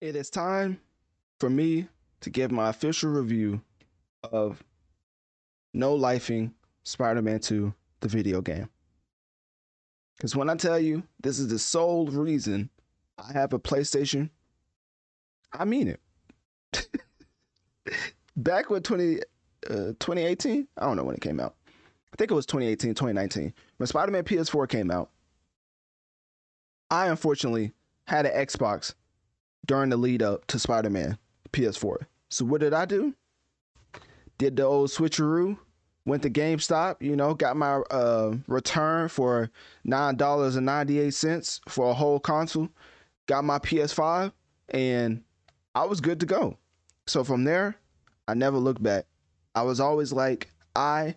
It is time for me to give my official review of No Lifing Spider Man 2, the video game. Because when I tell you this is the sole reason I have a PlayStation, I mean it. Back with 20, uh, 2018, I don't know when it came out. I think it was 2018, 2019. When Spider Man PS4 came out, I unfortunately had an Xbox during the lead up to Spider Man PS4. So what did I do? Did the old switcheroo, went to GameStop, you know, got my uh, return for nine dollars and ninety eight cents for a whole console, got my PS5, and I was good to go. So from there, I never looked back. I was always like, I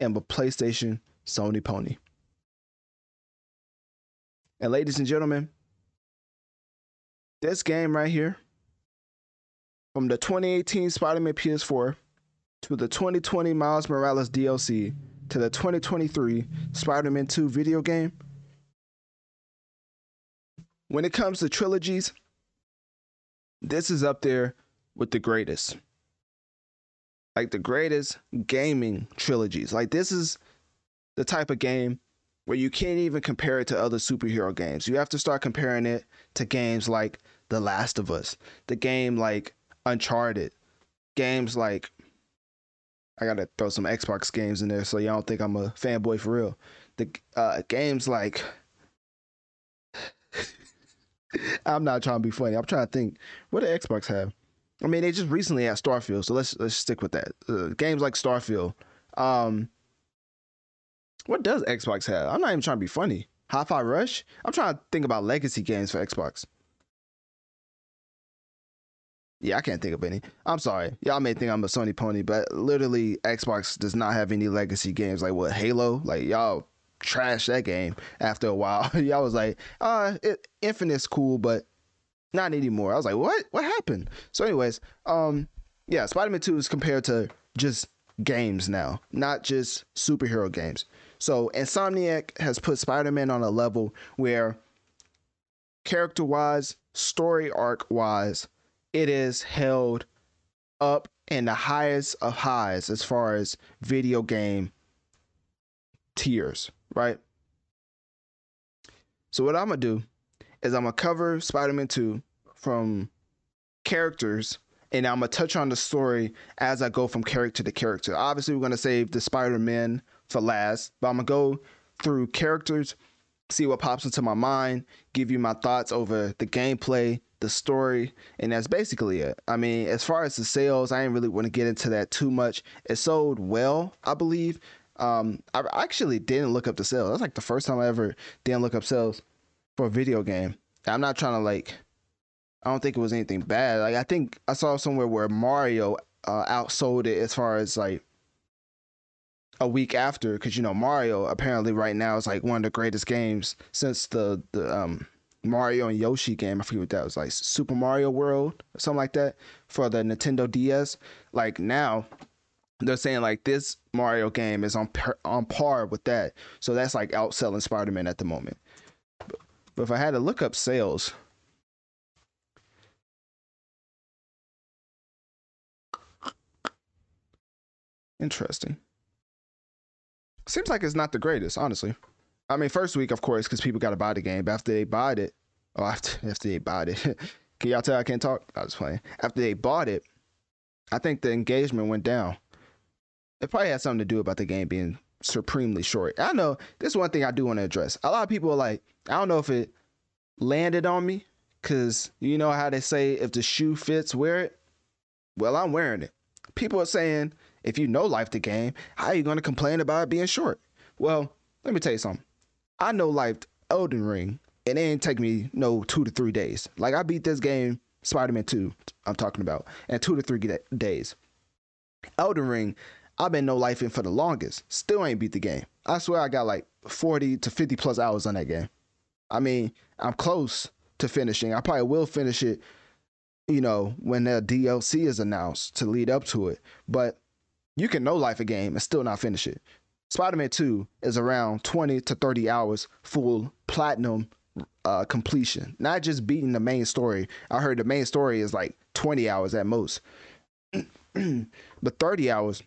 am a PlayStation Sony pony. And ladies and gentlemen, this game right here, from the 2018 Spider Man PS4 to the 2020 Miles Morales DLC to the 2023 Spider Man 2 video game, when it comes to trilogies, this is up there with the greatest. Like the greatest gaming trilogies. Like this is the type of game where you can't even compare it to other superhero games. You have to start comparing it to games like The Last of Us, the game like Uncharted, games like I gotta throw some Xbox games in there so y'all don't think I'm a fanboy for real. The uh, games like I'm not trying to be funny. I'm trying to think what do Xbox have. I mean, they just recently had Starfield, so let's let's stick with that. Uh, games like Starfield. Um, what does Xbox have? I'm not even trying to be funny. Hi-Fi Rush. I'm trying to think about legacy games for Xbox. Yeah, I can't think of any. I'm sorry. Y'all may think I'm a Sony pony, but literally Xbox does not have any legacy games like what Halo. Like y'all trash that game after a while. y'all was like, uh, it, Infinite's cool, but not anymore. I was like, what? What happened? So, anyways, um, yeah, Spider-Man 2 is compared to just games now, not just superhero games. So, Insomniac has put Spider-Man on a level where character-wise, story arc-wise, it is held up in the highest of highs as far as video game tiers, right? So what I'm gonna do is I'm gonna cover Spider-Man 2 from characters and I'm gonna touch on the story as I go from character to character. Obviously, we're gonna save the Spider-Man for last, but I'm gonna go through characters, see what pops into my mind, give you my thoughts over the gameplay, the story, and that's basically it. I mean, as far as the sales, I didn't really want to get into that too much. It sold well, I believe. Um, I actually didn't look up the sales. That's like the first time I ever didn't look up sales for a video game. I'm not trying to like. I don't think it was anything bad. Like I think I saw somewhere where Mario uh, outsold it as far as like a week after, because you know Mario apparently right now is like one of the greatest games since the the um Mario and Yoshi game. I forget what that was like Super Mario World or something like that for the Nintendo DS. Like now they're saying like this Mario game is on par, on par with that. So that's like outselling Spider-Man at the moment. But if I had to look up sales Interesting. Seems like it's not the greatest, honestly. I mean, first week, of course, because people got to buy the game. But after they bought it, oh, after after they bought it, can y'all tell I can't talk? I was playing. After they bought it, I think the engagement went down. It probably had something to do about the game being supremely short. I know this is one thing I do want to address. A lot of people are like, I don't know if it landed on me, cause you know how they say if the shoe fits, wear it. Well, I'm wearing it. People are saying if you no life the game, how are you going to complain about it being short? Well, let me tell you something. I no life Elden Ring, and it ain't take me no two to three days. Like I beat this game, Spider Man Two, I'm talking about, and two to three days. Elden Ring, I've been no life in for the longest. Still ain't beat the game. I swear I got like 40 to 50 plus hours on that game. I mean, I'm close to finishing. I probably will finish it, you know, when the DLC is announced to lead up to it. But you can no life a game and still not finish it. Spider Man 2 is around 20 to 30 hours full platinum uh, completion, not just beating the main story. I heard the main story is like 20 hours at most, but 30 hours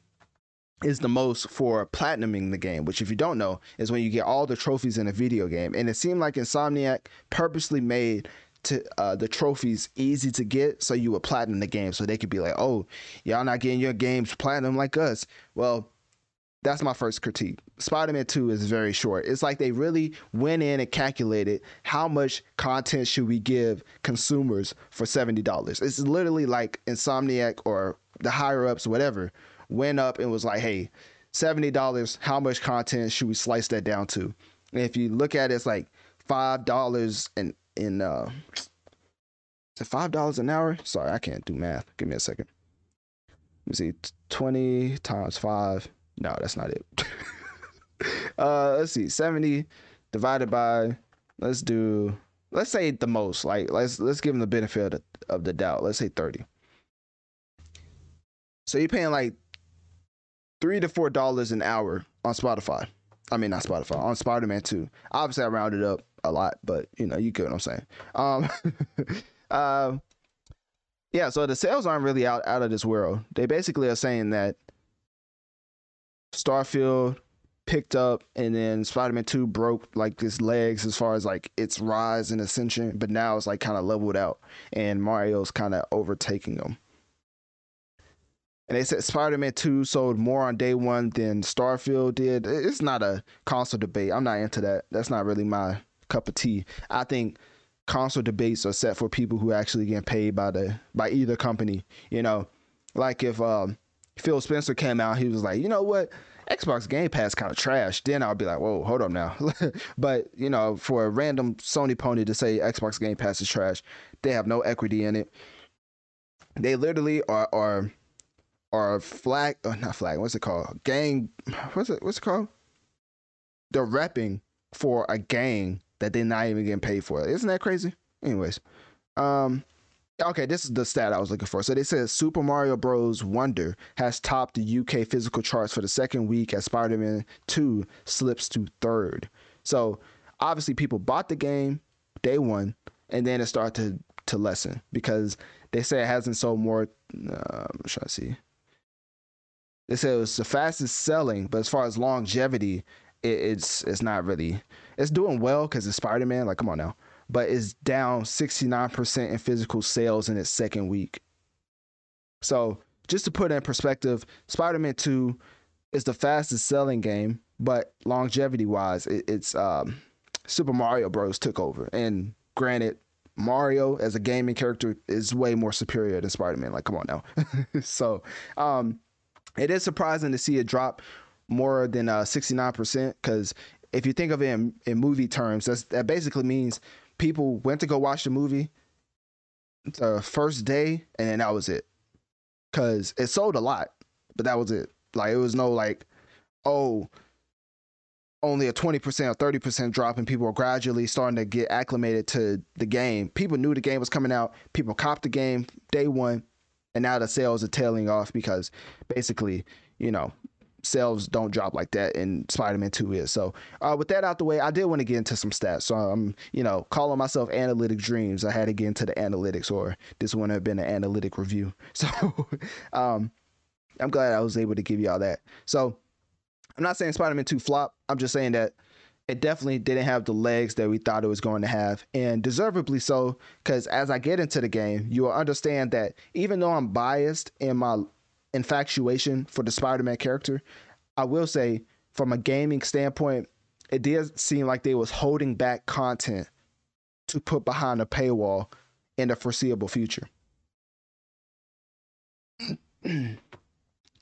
is the most for platinuming the game, which, if you don't know, is when you get all the trophies in a video game. And it seemed like Insomniac purposely made to uh, the trophies easy to get so you would platinum the game so they could be like, oh, y'all not getting your games platinum like us. Well, that's my first critique. Spider Man 2 is very short. It's like they really went in and calculated how much content should we give consumers for $70. It's literally like Insomniac or the higher ups, whatever, went up and was like, hey, $70, how much content should we slice that down to? And if you look at it, it's like $5 in, in uh, is it $5 an hour? Sorry, I can't do math. Give me a second. Let me see, 20 times 5 no, that's not it. uh, let's see, 70 divided by, let's do, let's say the most, like let's let's give them the benefit of the, of the doubt. Let's say 30. So you're paying like three to four dollars an hour on Spotify. I mean, not Spotify on Spider Man 2. Obviously, I rounded up a lot, but you know, you get what I'm saying. Um, uh, yeah. So the sales aren't really out out of this world. They basically are saying that Starfield picked up and then Spider-Man 2 broke like its legs as far as like its rise and ascension, but now it's like kind of leveled out and Mario's kind of overtaking them. And they said Spider-Man 2 sold more on day 1 than Starfield did. It's not a console debate. I'm not into that. That's not really my cup of tea. I think console debates are set for people who actually get paid by the by either company, you know. Like if um Phil Spencer came out, he was like, you know what? Xbox Game Pass kind of trash. Then I'll be like, whoa, hold up now. but you know, for a random Sony pony to say Xbox Game Pass is trash, they have no equity in it. They literally are are are flag or uh, not flag. What's it called? Gang. What's it? What's it called? They're repping for a gang that they're not even getting paid for. Isn't that crazy? Anyways, um, Okay, this is the stat I was looking for. So they said Super Mario Bros. Wonder has topped the UK physical charts for the second week as Spider Man 2 slips to third. So obviously, people bought the game day one, and then it started to, to lessen because they say it hasn't sold more. I'm trying to see. They said it was the fastest selling, but as far as longevity, it, it's it's not really. It's doing well because it's Spider Man. Like, come on now but it's down 69% in physical sales in its second week. So, just to put in perspective, Spider Man 2 is the fastest selling game, but longevity wise, it, it's um, Super Mario Bros. took over. And granted, Mario as a gaming character is way more superior than Spider Man. Like, come on now. so, um, it is surprising to see it drop more than uh, 69% because if you think of it in, in movie terms, that basically means people went to go watch the movie the first day, and then that was it. Cause it sold a lot, but that was it. Like it was no like, oh, only a 20% or 30% drop and people were gradually starting to get acclimated to the game. People knew the game was coming out. People copped the game day one. And now the sales are tailing off because basically, you know, sales don't drop like that and Spider-Man 2 is. So uh, with that out the way, I did want to get into some stats. So I'm, you know, calling myself Analytic Dreamz. I had to get into the analytics or this wouldn't have been an analytic review. So um, I'm glad I was able to give y'all that. So I'm not saying Spider-Man 2 flop. I'm just saying that it definitely didn't have the legs that we thought it was going to have, and deservedly so. Because as I get into the game, you will understand that even though I'm biased in my infatuation for the Spider-Man character. I will say, from a gaming standpoint, it did seem like they was holding back content to put behind a paywall in the foreseeable future. All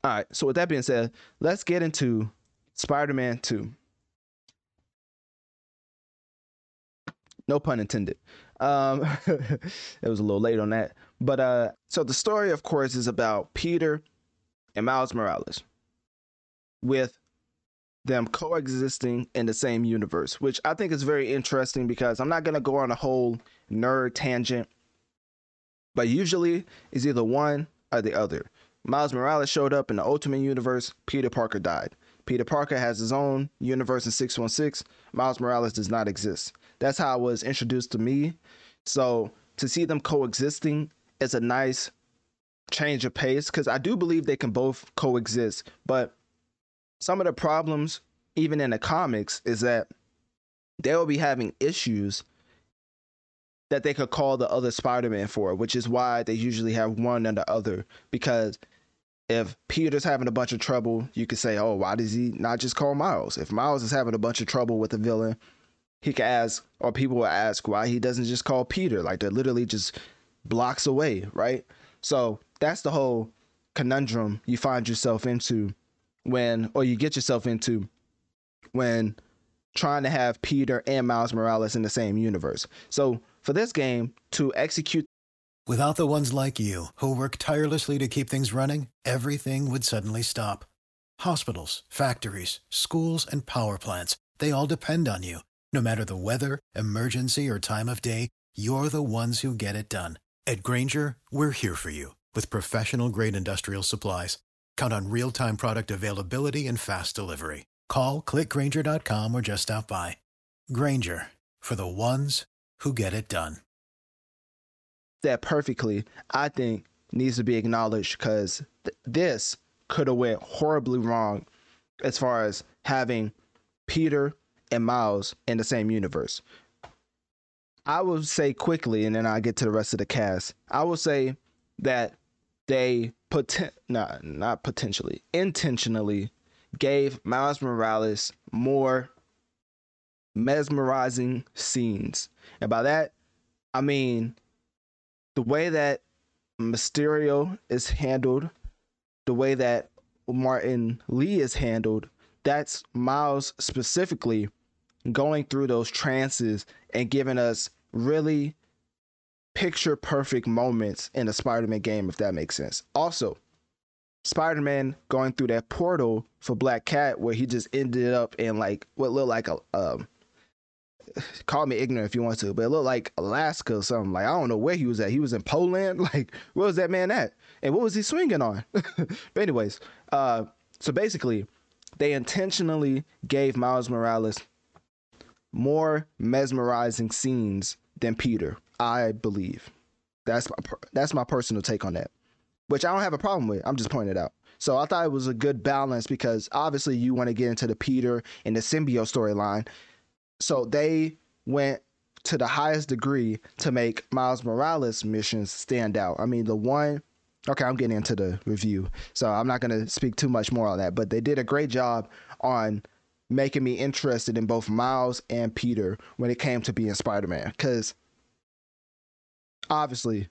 right, so with that being said, let's get into Spider-Man 2. No pun intended. Um, it was a little late on that, but uh, so the story, of course, is about Peter and Miles Morales, with them coexisting in the same universe, which I think is very interesting because I'm not gonna go on a whole nerd tangent, but usually it's either one or the other. Miles Morales showed up in the Ultimate Universe. Peter Parker died. Peter Parker has his own universe in 616. Miles Morales does not exist. That's how it was introduced to me. So to see them coexisting is a nice change of pace because I do believe they can both coexist. But some of the problems, even in the comics, is that they'll be having issues that they could call the other Spider-Man for, which is why they usually have one and the other. Because if Peter's having a bunch of trouble, you could say, "Oh, why does he not just call Miles?" If Miles is having a bunch of trouble with a villain, he could ask, or people will ask, why he doesn't just call Peter, like they're literally just blocks away, right? So that's the whole conundrum you find yourself into when, or you get yourself into when trying to have Peter and Miles Morales in the same universe. So for this game to execute. Without the ones like you, who work tirelessly to keep things running, everything would suddenly stop. Hospitals, factories, schools, and power plants, they all depend on you. No matter the weather, emergency, or time of day, you're the ones who get it done. At Grainger, we're here for you with professional grade industrial supplies. Count on real time product availability and fast delivery. Call click grainger.com or just stop by. Grainger for the ones who get it done. That perfectly, I think, needs to be acknowledged because th- this could have went horribly wrong as far as having Peter and Miles in the same universe. I will say quickly, and then I'll get to the rest of the cast. I will say that they poten- not not potentially intentionally gave Miles Morales more mesmerizing scenes, and by that I mean the way that Mysterio is handled, the way that Martin Li is handled. That's Miles specifically going through those trances and giving us really picture perfect moments in a Spider-Man game, if that makes sense. Also, Spider-Man going through that portal for Black Cat where he just ended up in like what looked like a um call me ignorant if you want to, but it looked like Alaska or something. Like I don't know where he was at. He was in Poland. Like where was that man at? And what was he swinging on? but anyways, uh so basically they intentionally gave Miles Morales more mesmerizing scenes than Peter. I believe. That's my that's my personal take on that, which I don't have a problem with. I'm just pointing it out. So I thought it was a good balance because obviously you want to get into the Peter and the symbiote storyline. So they went to the highest degree to make Miles Morales missions stand out. I mean, the one okay, I'm getting into the review, so I'm not going to speak too much more on that, but they did a great job on making me interested in both Miles and Peter when it came to being Spider Man. Because obviously,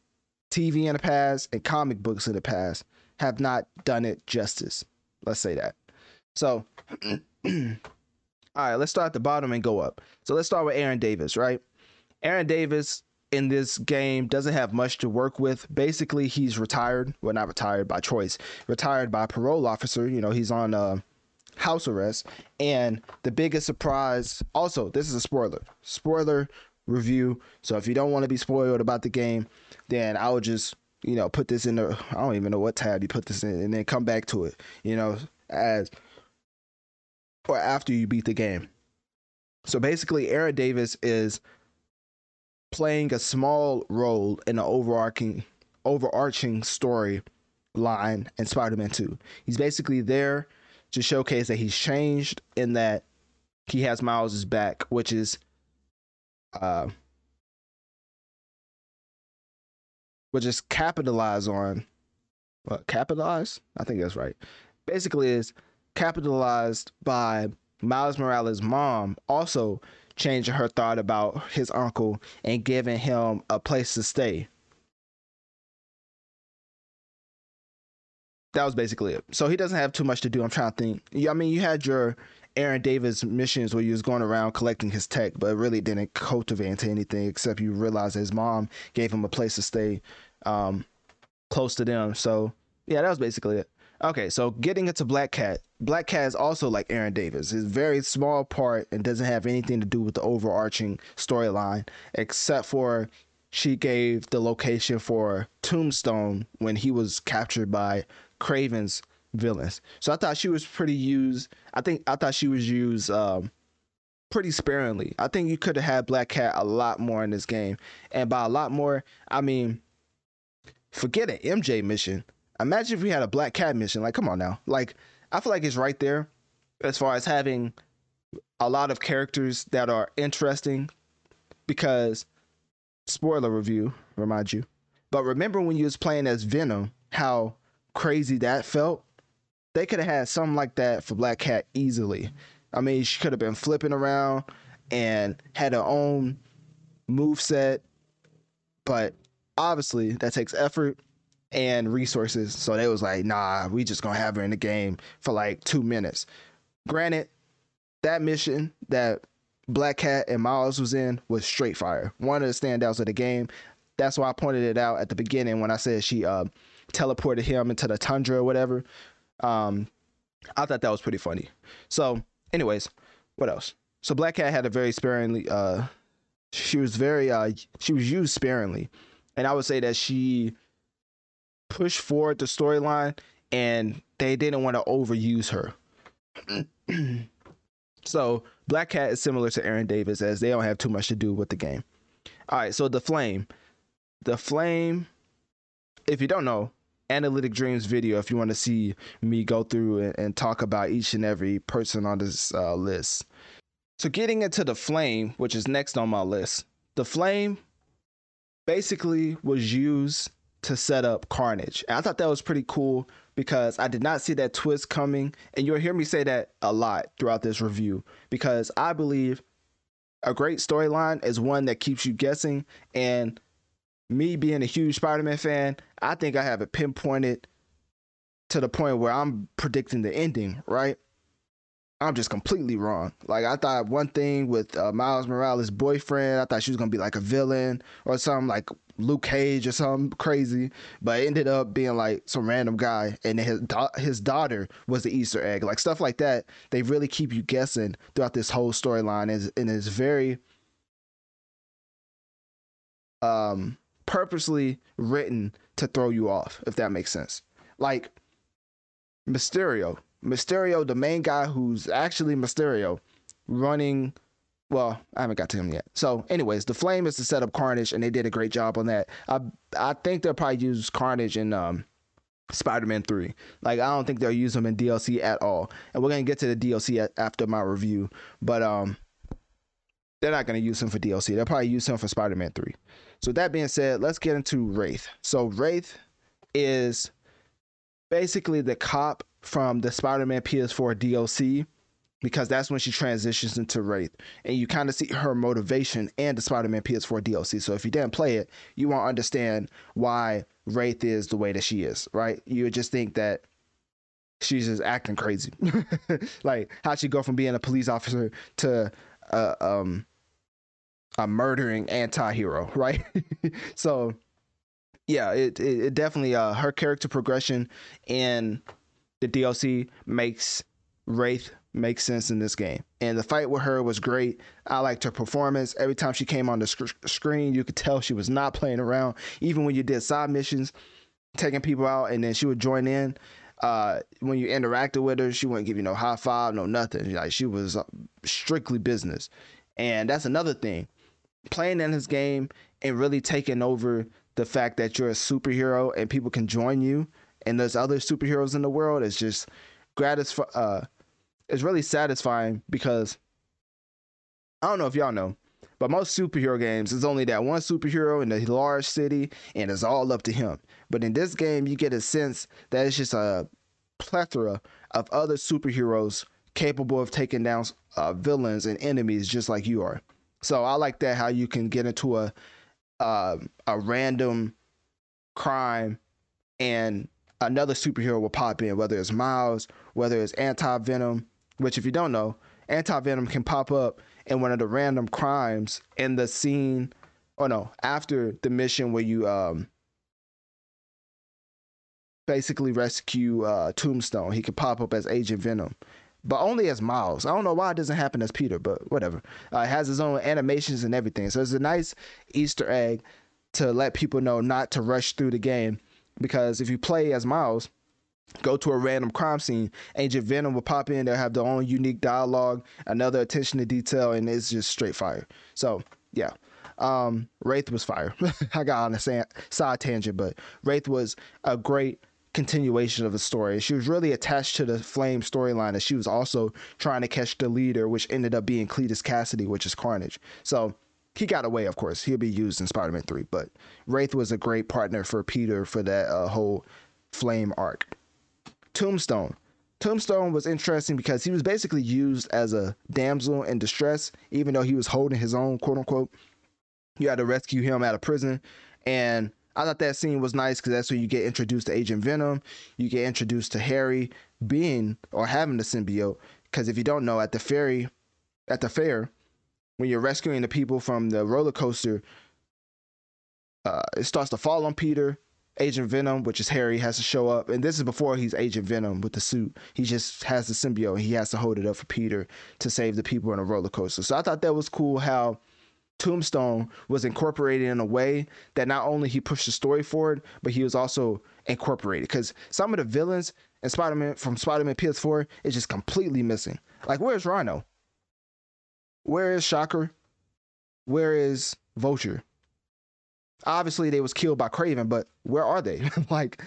TV in the past and comic books in the past have not done it justice. Let's say that. So, all right, let's start at the bottom and go up. So, let's start with Aaron Davis, right? Aaron Davis in this game doesn't have much to work with. Basically, he's retired. Well, not retired by choice, retired by parole officer. You know, he's on uh, house arrest. And the biggest surprise, also, this is a spoiler, spoiler review. So if you don't want to be spoiled about the game, then I would just, you know, put this in the, I don't even know what tab you put this in, and then come back to it, you know, as, or after you beat the game. So basically, Aaron Davis is playing a small role in the overarching overarching story line in Spider-Man 2. He's basically there to showcase that he's changed in that he has Miles's back, which is uh which just capitalize on what capitalize? I think that's right. Basically is capitalized by Miles Morales' mom also changing her thought about his uncle and giving him a place to stay. That was basically it. So he doesn't have too much to do. I'm trying to think. I mean, you had your Aaron Davis missions where he was going around collecting his tech, but really didn't cultivate into anything except you realize his mom gave him a place to stay um, close to them. So yeah, that was basically it. Okay, so getting into Black Cat. Black Cat is also like Aaron Davis. It's very small part and doesn't have anything to do with the overarching storyline, except for she gave the location for Tombstone when he was captured by Kraven's villains. So I thought she was pretty used. I think I thought she was used um, pretty sparingly. I think you could have had Black Cat a lot more in this game, and by a lot more, I mean forget an MJ mission. Imagine if we had a Black Cat mission. Like, come on now. Like, I feel like it's right there as far as having a lot of characters that are interesting because spoiler review, remind you. But remember when you was playing as Venom, how crazy that felt? They could have had something like that for Black Cat easily. I mean, she could have been flipping around and had her own move set, but obviously that takes effort and resources. So they was like, nah, we just gonna have her in the game for like two minutes. Granted, that mission that Black Cat and Miles was in was straight fire. One of the standouts of the game. That's why I pointed it out at the beginning when I said she uh, teleported him into the tundra or whatever. Um, I thought that was pretty funny. So, anyways, what else? So Black Cat had a very sparingly. Uh, she was very. Uh, she was used sparingly, and I would say that she pushed forward the storyline, and they didn't want to overuse her. so Black Cat is similar to Aaron Davis as they don't have too much to do with the game. All right, so the Flame, the Flame. If you don't know, Analytic Dreamz video. If you want to see me go through and, and, talk about each and every person on this uh, list. So getting into the Flame, which is next on my list, the Flame basically was used to set up Carnage. And I thought that was pretty cool because I did not see that twist coming. And you'll hear me say that a lot throughout this review because I believe a great storyline is one that keeps you guessing. And me being a huge Spider Man fan, I think I have it pinpointed to the point where I'm predicting the ending, right? I'm just completely wrong. Like I thought one thing with uh, Miles Morales' boyfriend, I thought she was gonna be like a villain or something like Luke Cage or something crazy, but it ended up being like some random guy, and his his daughter was the Easter egg, like stuff like that. They really keep you guessing throughout this whole storyline, and, and it's very um purposely written to throw you off, if that makes sense. Like Mysterio, Mysterio, the main guy who's actually Mysterio, running. Well, I haven't got to him yet. So, anyways, the Flame is to set up Carnage, and they did a great job on that. I I think they'll probably use Carnage in um, Spider-Man Three. Like, I don't think they'll use him in DLC at all. And we're gonna get to the DLC at, after my review, but um, they're not gonna use him for DLC. They'll probably use him for Spider-Man Three. So that being said, let's get into Wraith. So Wraith is basically the cop from the Spider-Man PS4 DLC because that's when she transitions into Wraith, and you kind of see her motivation and the Spider-Man PS4 DLC. So if you didn't play it, you won't understand why Wraith is the way that she is, right? You would just think that she's just acting crazy, like how she go from being a police officer to uh, um a murdering anti-hero, right? so yeah, it, it, it definitely uh her character progression and the DLC makes Wraith make sense in this game. And the fight with her was great. I liked her performance. Every time she came on the sc- screen, you could tell she was not playing around. Even when you did side missions, taking people out, and then she would join in. Uh, when you interacted with her, she wouldn't give you no high five, no nothing. Like she was uh, strictly business. And that's another thing. Playing in his game and really taking over the fact that you're a superhero and people can join you and there's other superheroes in the world is just gratis uh it's really satisfying because I don't know if y'all know, but most superhero games is only that one superhero in a large city and it's all up to him. But in this game you get a sense that it's just a plethora of other superheroes capable of taking down uh, villains and enemies just like you are. So I like that how you can get into a uh, a random crime and another superhero will pop in, whether it's Miles, whether it's Anti Venom, which if you don't know, anti venom can pop up in one of the random crimes in the scene, or no, after the mission where you um basically rescue uh, Tombstone. He could pop up as Agent Venom, but only as Miles. I don't know why it doesn't happen as Peter, but whatever. Uh, has his own animations and everything. So it's a nice Easter egg to let people know not to rush through the game because if you play as Miles, go to a random crime scene, Agent Venom will pop in. They'll have their own unique dialogue, another attention to detail, and it's just straight fire. So yeah. Um, Wraith was fire. I got on a side tangent, but Wraith was a great continuation of the story. She was really attached to the Flame storyline, and she was also trying to catch the leader, which ended up being Cletus Kasady, which is Carnage. So he got away, of course. He'll be used in Spider Man 3, but Wraith was a great partner for Peter for that uh, whole Flame arc. Tombstone. Tombstone was interesting because he was basically used as a damsel in distress, even though he was holding his own, quote unquote. You had to rescue him out of prison. And I thought that scene was nice because that's where you get introduced to Agent Venom. You get introduced to Harry being or having the symbiote. Because if you don't know, at the ferry, at the fair, when you're rescuing the people from the roller coaster, uh, it starts to fall on Peter. Agent Venom, which is Harry, has to show up, and this is before he's Agent Venom with the suit. He just has the symbiote, he has to hold it up for Peter to save the people in a roller coaster. So I thought that was cool how Tombstone was incorporated in a way that not only he pushed the story forward, but he was also incorporated. Because some of the villains in Spider-Man from Spider-Man PS4 is just completely missing. Like, where's Rhino? Where is Shocker? Where is Vulture? Obviously, they was killed by Kraven, but where are they? like,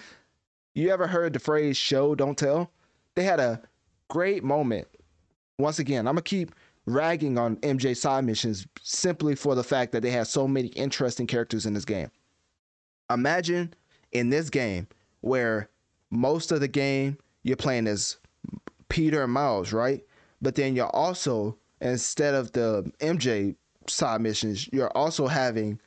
you ever heard the phrase "show don't tell"? They had a great moment. Once again, I'm gonna keep ragging on MJ side missions simply for the fact that they have so many interesting characters in this game. Imagine in this game where most of the game you're playing as Peter and Miles, right? But then you're also instead of the MJ side missions, you're also having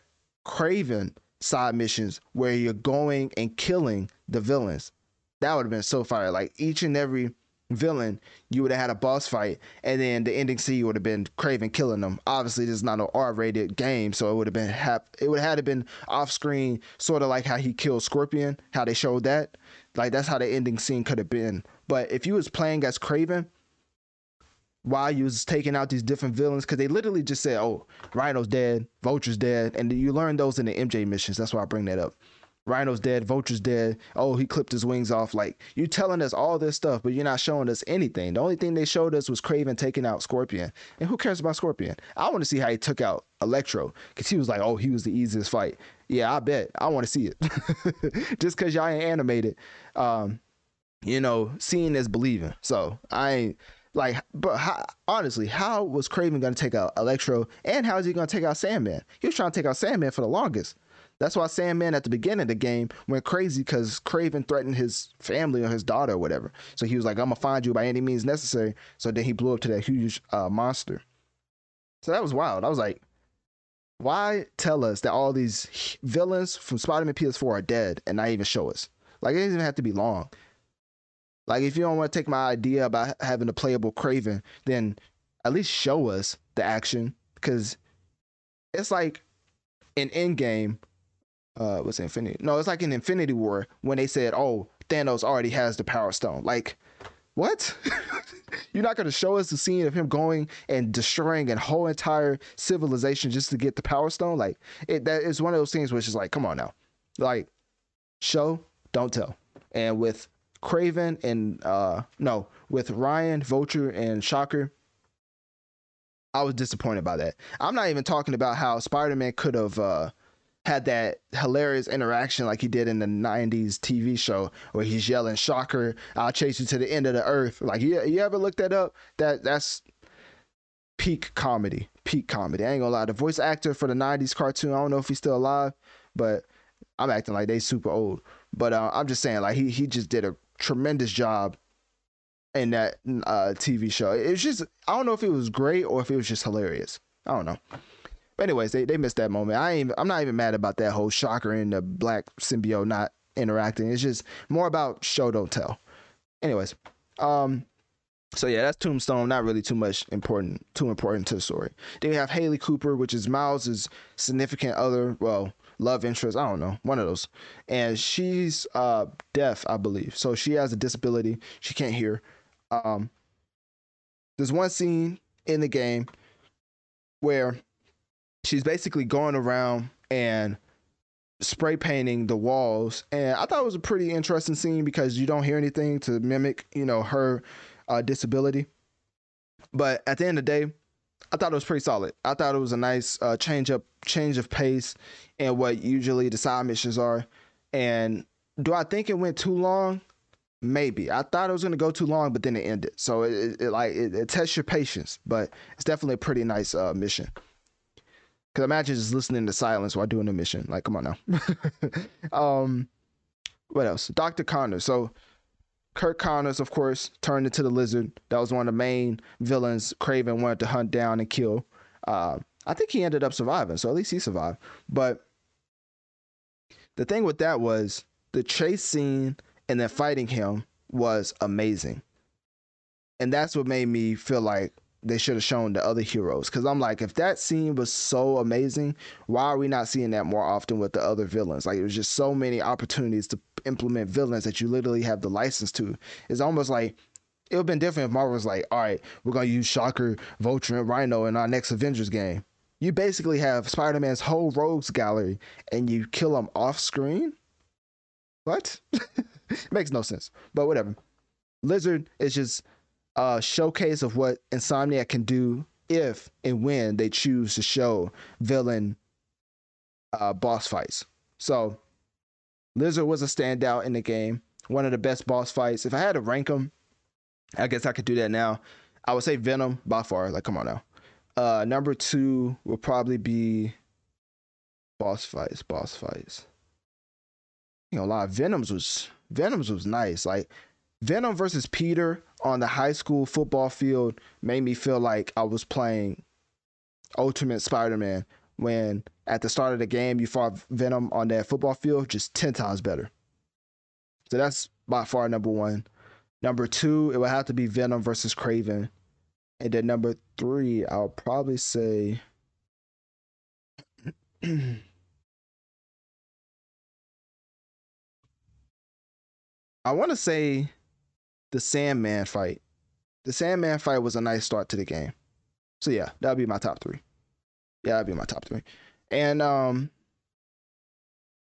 Kraven side missions where you're going and killing the villains. That would have been so fire. Like each and every villain, you would have had a boss fight, and then the ending scene would have been Kraven killing them. Obviously, this is not an R-rated game, so it would have been hap- it would have had been off screen, sort of like how he killed Scorpion, how they showed that. Like that's how the ending scene could have been. But if you was playing as Kraven, while you was taking out these different villains, because they literally just said, "Oh, Rhino's dead, Vulture's dead," and you learn those in the MJ missions. That's why I bring that up. Rhino's dead, Vulture's dead. Oh, he clipped his wings off. Like you're telling us all this stuff, but you're not showing us anything. The only thing they showed us was Kraven taking out Scorpion. And who cares about Scorpion? I want to see how he took out Electro because he was like, oh, he was the easiest fight. Yeah, I bet. I want to see it. Just because y'all ain't animated, um, you know, seeing is believing. So I like, but how, honestly, how was Kraven to take out Electro, and how is he to take out Sandman? He was trying to take out Sandman for the longest. That's why Sandman at the beginning of the game went crazy because Kraven threatened his family or his daughter or whatever. So he was like, I'm gonna find you by any means necessary. So then he blew up to that huge uh, monster. So that was wild. I was like, why tell us that all these villains from Spider-Man PS4 are dead and not even show us? Like it doesn't even have to be long. Like if you don't want to take my idea about having a playable Kraven, then at least show us the action because it's like an in Endgame uh what's Infinity? No, it's like in Infinity War when they said, "Oh, Thanos already has the Power Stone." Like, what? You're not going to show us the scene of him going and destroying a whole entire civilization just to get the Power Stone? Like, it that is one of those things which is like, come on now, like, show, don't tell. And with Kraven and uh no, with Rhino, Vulture, and Shocker. I was disappointed by that. I'm not even talking about how Spider-Man could have uh had that hilarious interaction like he did in the 90s TV show where he's yelling shocker I'll chase you to the end of the earth. Like you, you ever looked that up? That that's peak comedy peak comedy. I ain't gonna lie the voice actor for the 90s cartoon I don't know if he's still alive but I'm acting like they super old. But uh, I'm just saying like he he just did a tremendous job in that uh, TV show. It was just I don't know if it was great or if it was just hilarious. I don't know but anyways, they, they missed that moment. I ain't I'm not even mad about that whole shocker and the black symbiote not interacting. It's just more about show don't tell. Anyways, um So yeah, that's Tombstone. Not really too much important, too important to the story. Then we have Hailey Cooper, which is Miles's significant other, well, love interest. I don't know, one of those. And she's uh deaf, I believe. So she has a disability. She can't hear. Um, there's one scene in the game where she's basically going around and spray painting the walls. And i thought it was a pretty interesting scene because you don't hear anything to mimic you know her uh, disability. But at the end of the day i thought it was pretty solid. I thought it was a nice uh, change up change of pace and what usually the side missions are. And do i think it went too long? Maybe. I thought it was going to go too long but then it ended. So it, it, it like it, it, tests your patience but it's definitely a pretty nice uh, mission because imagine just listening to silence while doing a mission. Like, come on now. um, what else? Dr. Connors. So, Curt Connors, of course, turned into the lizard. That was one of the main villains Kraven wanted to hunt down and kill. Uh, I think he ended up surviving, so at least he survived. But the thing with that was the chase scene and then fighting him was amazing. And that's what made me feel like they should have shown the other heroes. Because I'm like, if that scene was so amazing, why are we not seeing that more often with the other villains? Like, there's just so many opportunities to implement villains that you literally have the license to. It's almost like it would have been different if Marvel was like, all right, we're going to use Shocker, Vulture, and Rhino in our next Avengers game. You basically have Spider Man's whole rogues gallery and you kill them off screen? What? makes no sense. But whatever. Lizard is just uh, showcase of what Insomniac can do if and when they choose to show villain uh, boss fights. So, Lizard was a standout in the game, one of the best boss fights. If I had to rank them, I guess I could do that now. I would say Venom by far. Like, come on now. Uh, number two will probably be boss fights. Boss fights. You know, a lot of Venoms was Venoms was nice. Like Venom versus Peter on the high school football field made me feel like I was playing Ultimate Spider-Man when at the start of the game you fought Venom on that football field just 10 times better. So that's by far number 1. Number 2, it would have to be Venom versus Kraven. And then number 3, I'll probably say I want to say the Sandman fight. The Sandman fight was a nice start to the game. So yeah, that would be my top three. Yeah, that'd be my top three. And um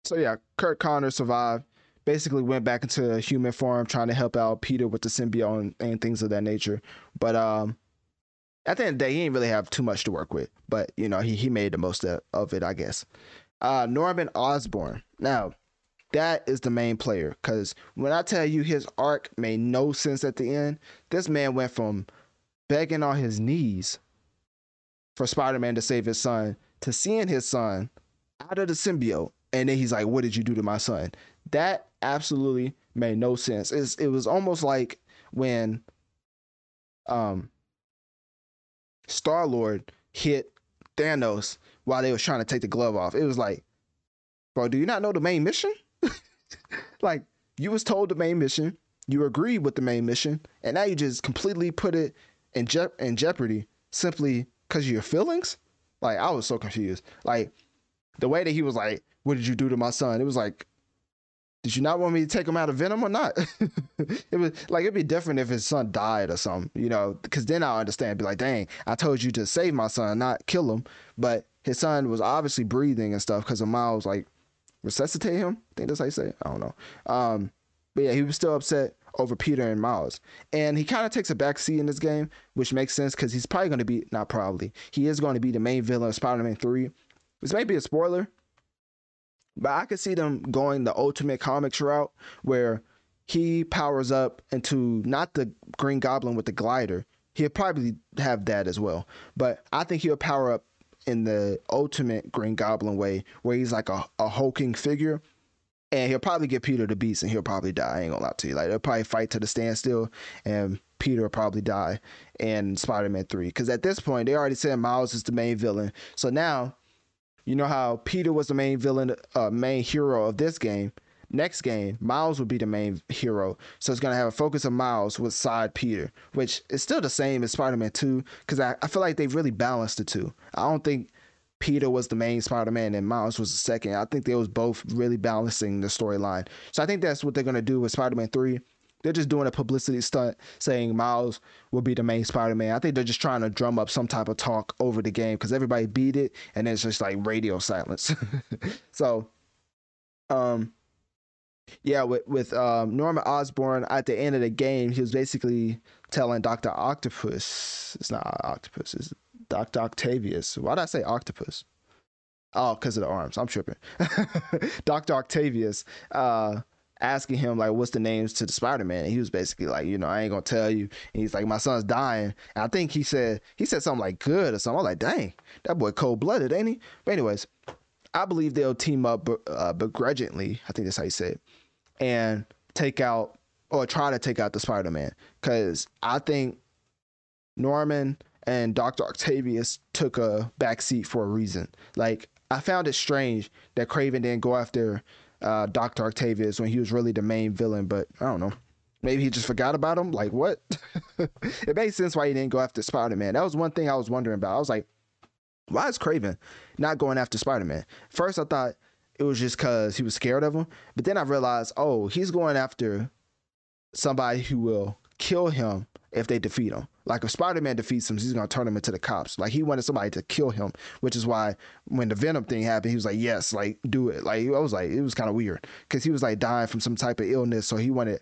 so yeah, Curt Connor survived. Basically went back into human form trying to help out Peter with the symbiote and, and things of that nature. But um at the end of the day, he didn't really have too much to work with. But you know, he he made the most of it, I guess. Uh Norman Osborn. Now, that is the main player. Because when I tell you his arc made no sense at the end, this man went from begging on his knees for Spider Man to save his son to seeing his son out of the symbiote. And then he's like, What did you do to my son? That absolutely made no sense. It's, it was almost like when um, Star Lord hit Thanos while they was trying to take the glove off. It was like, bro, do you not know the main mission? like you was told the main mission, you agreed with the main mission, and now you just completely put it in je- in jeopardy simply because of your feelings. Like I was so confused. Like the way that he was like, "What did you do to my son?" It was like, did you not want me to take him out of Venom or not? it was like it'd be different if his son died or something, you know, because then I'll understand. Be like, dang, I told you to save my son, not kill him. But his son was obviously breathing and stuff because of Miles like resuscitate him. I think that's how you say it. I don't know. Um, but yeah, he was still upset over Peter and Miles. And he kind of takes a backseat in this game, which makes sense because he's probably going to be, not probably, he is going to be the main villain of Spider Man 3. This may be a spoiler, but I could see them going the Ultimate Comics route where he powers up into not the Green Goblin with the glider. He'll probably have that as well. But I think he'll power up in the ultimate Green Goblin way, where he's like a, a hulking figure. And he'll probably get Peter the Beast and he'll probably die. I ain't gonna lie to you. Like they'll probably fight to the standstill and Peter will probably die in Spider-Man 3. Because at this point, they already said Miles is the main villain. So now, you know how Peter was the main villain, uh, main hero of this game. Next game, Miles will be the main hero. So it's gonna have a focus of Miles with side Peter, which is still the same as Spider-Man 2, because I, I feel like they've really balanced the two. I don't think Peter was the main Spider-Man and Miles was the second. I think they was both really balancing the storyline. So I think that's what they're gonna do with Spider-Man 3. They're just doing a publicity stunt saying Miles will be the main Spider-Man. I think they're just trying to drum up some type of talk over the game because everybody beat it and it's just like radio silence. so um yeah, with with um, Norman Osborn at the end of the game, he was basically telling Doctor Octopus, it's not Octopus, it's Doctor Octavius. Why did I say Octopus? Oh, because of the arms. I'm tripping. Doctor Octavius, uh, asking him like, "What's the names to the Spider Man?" he was basically like, "You know, I ain't gonna tell you." And he's like, "My son's dying." And I think he said he said something like "good" or something. I'm like, "Dang, that boy cold blooded, ain't he?" But anyways, I believe they'll team up uh, begrudgingly. I think that's how you say it, and take out or try to take out the Spider Man because I think Norman and Doctor Octavius took a backseat for a reason. Like I found it strange that Kraven didn't go after uh, Doctor Octavius when he was really the main villain, but I don't know. Maybe he just forgot about him. Like what? it made sense why he didn't go after Spider Man. That was one thing I was wondering about. I was like, why is Kraven not going after Spider Man? First, I thought it was just because he was scared of him, but then I realized, oh, he's going after somebody who will kill him if they defeat him. Like if Spider Man defeats him, he's gonna turn him into the cops. Like he wanted somebody to kill him, which is why when the Venom thing happened, he was like, "Yes, like do it." Like I was like, it was kind of weird because he was like dying from some type of illness, so he wanted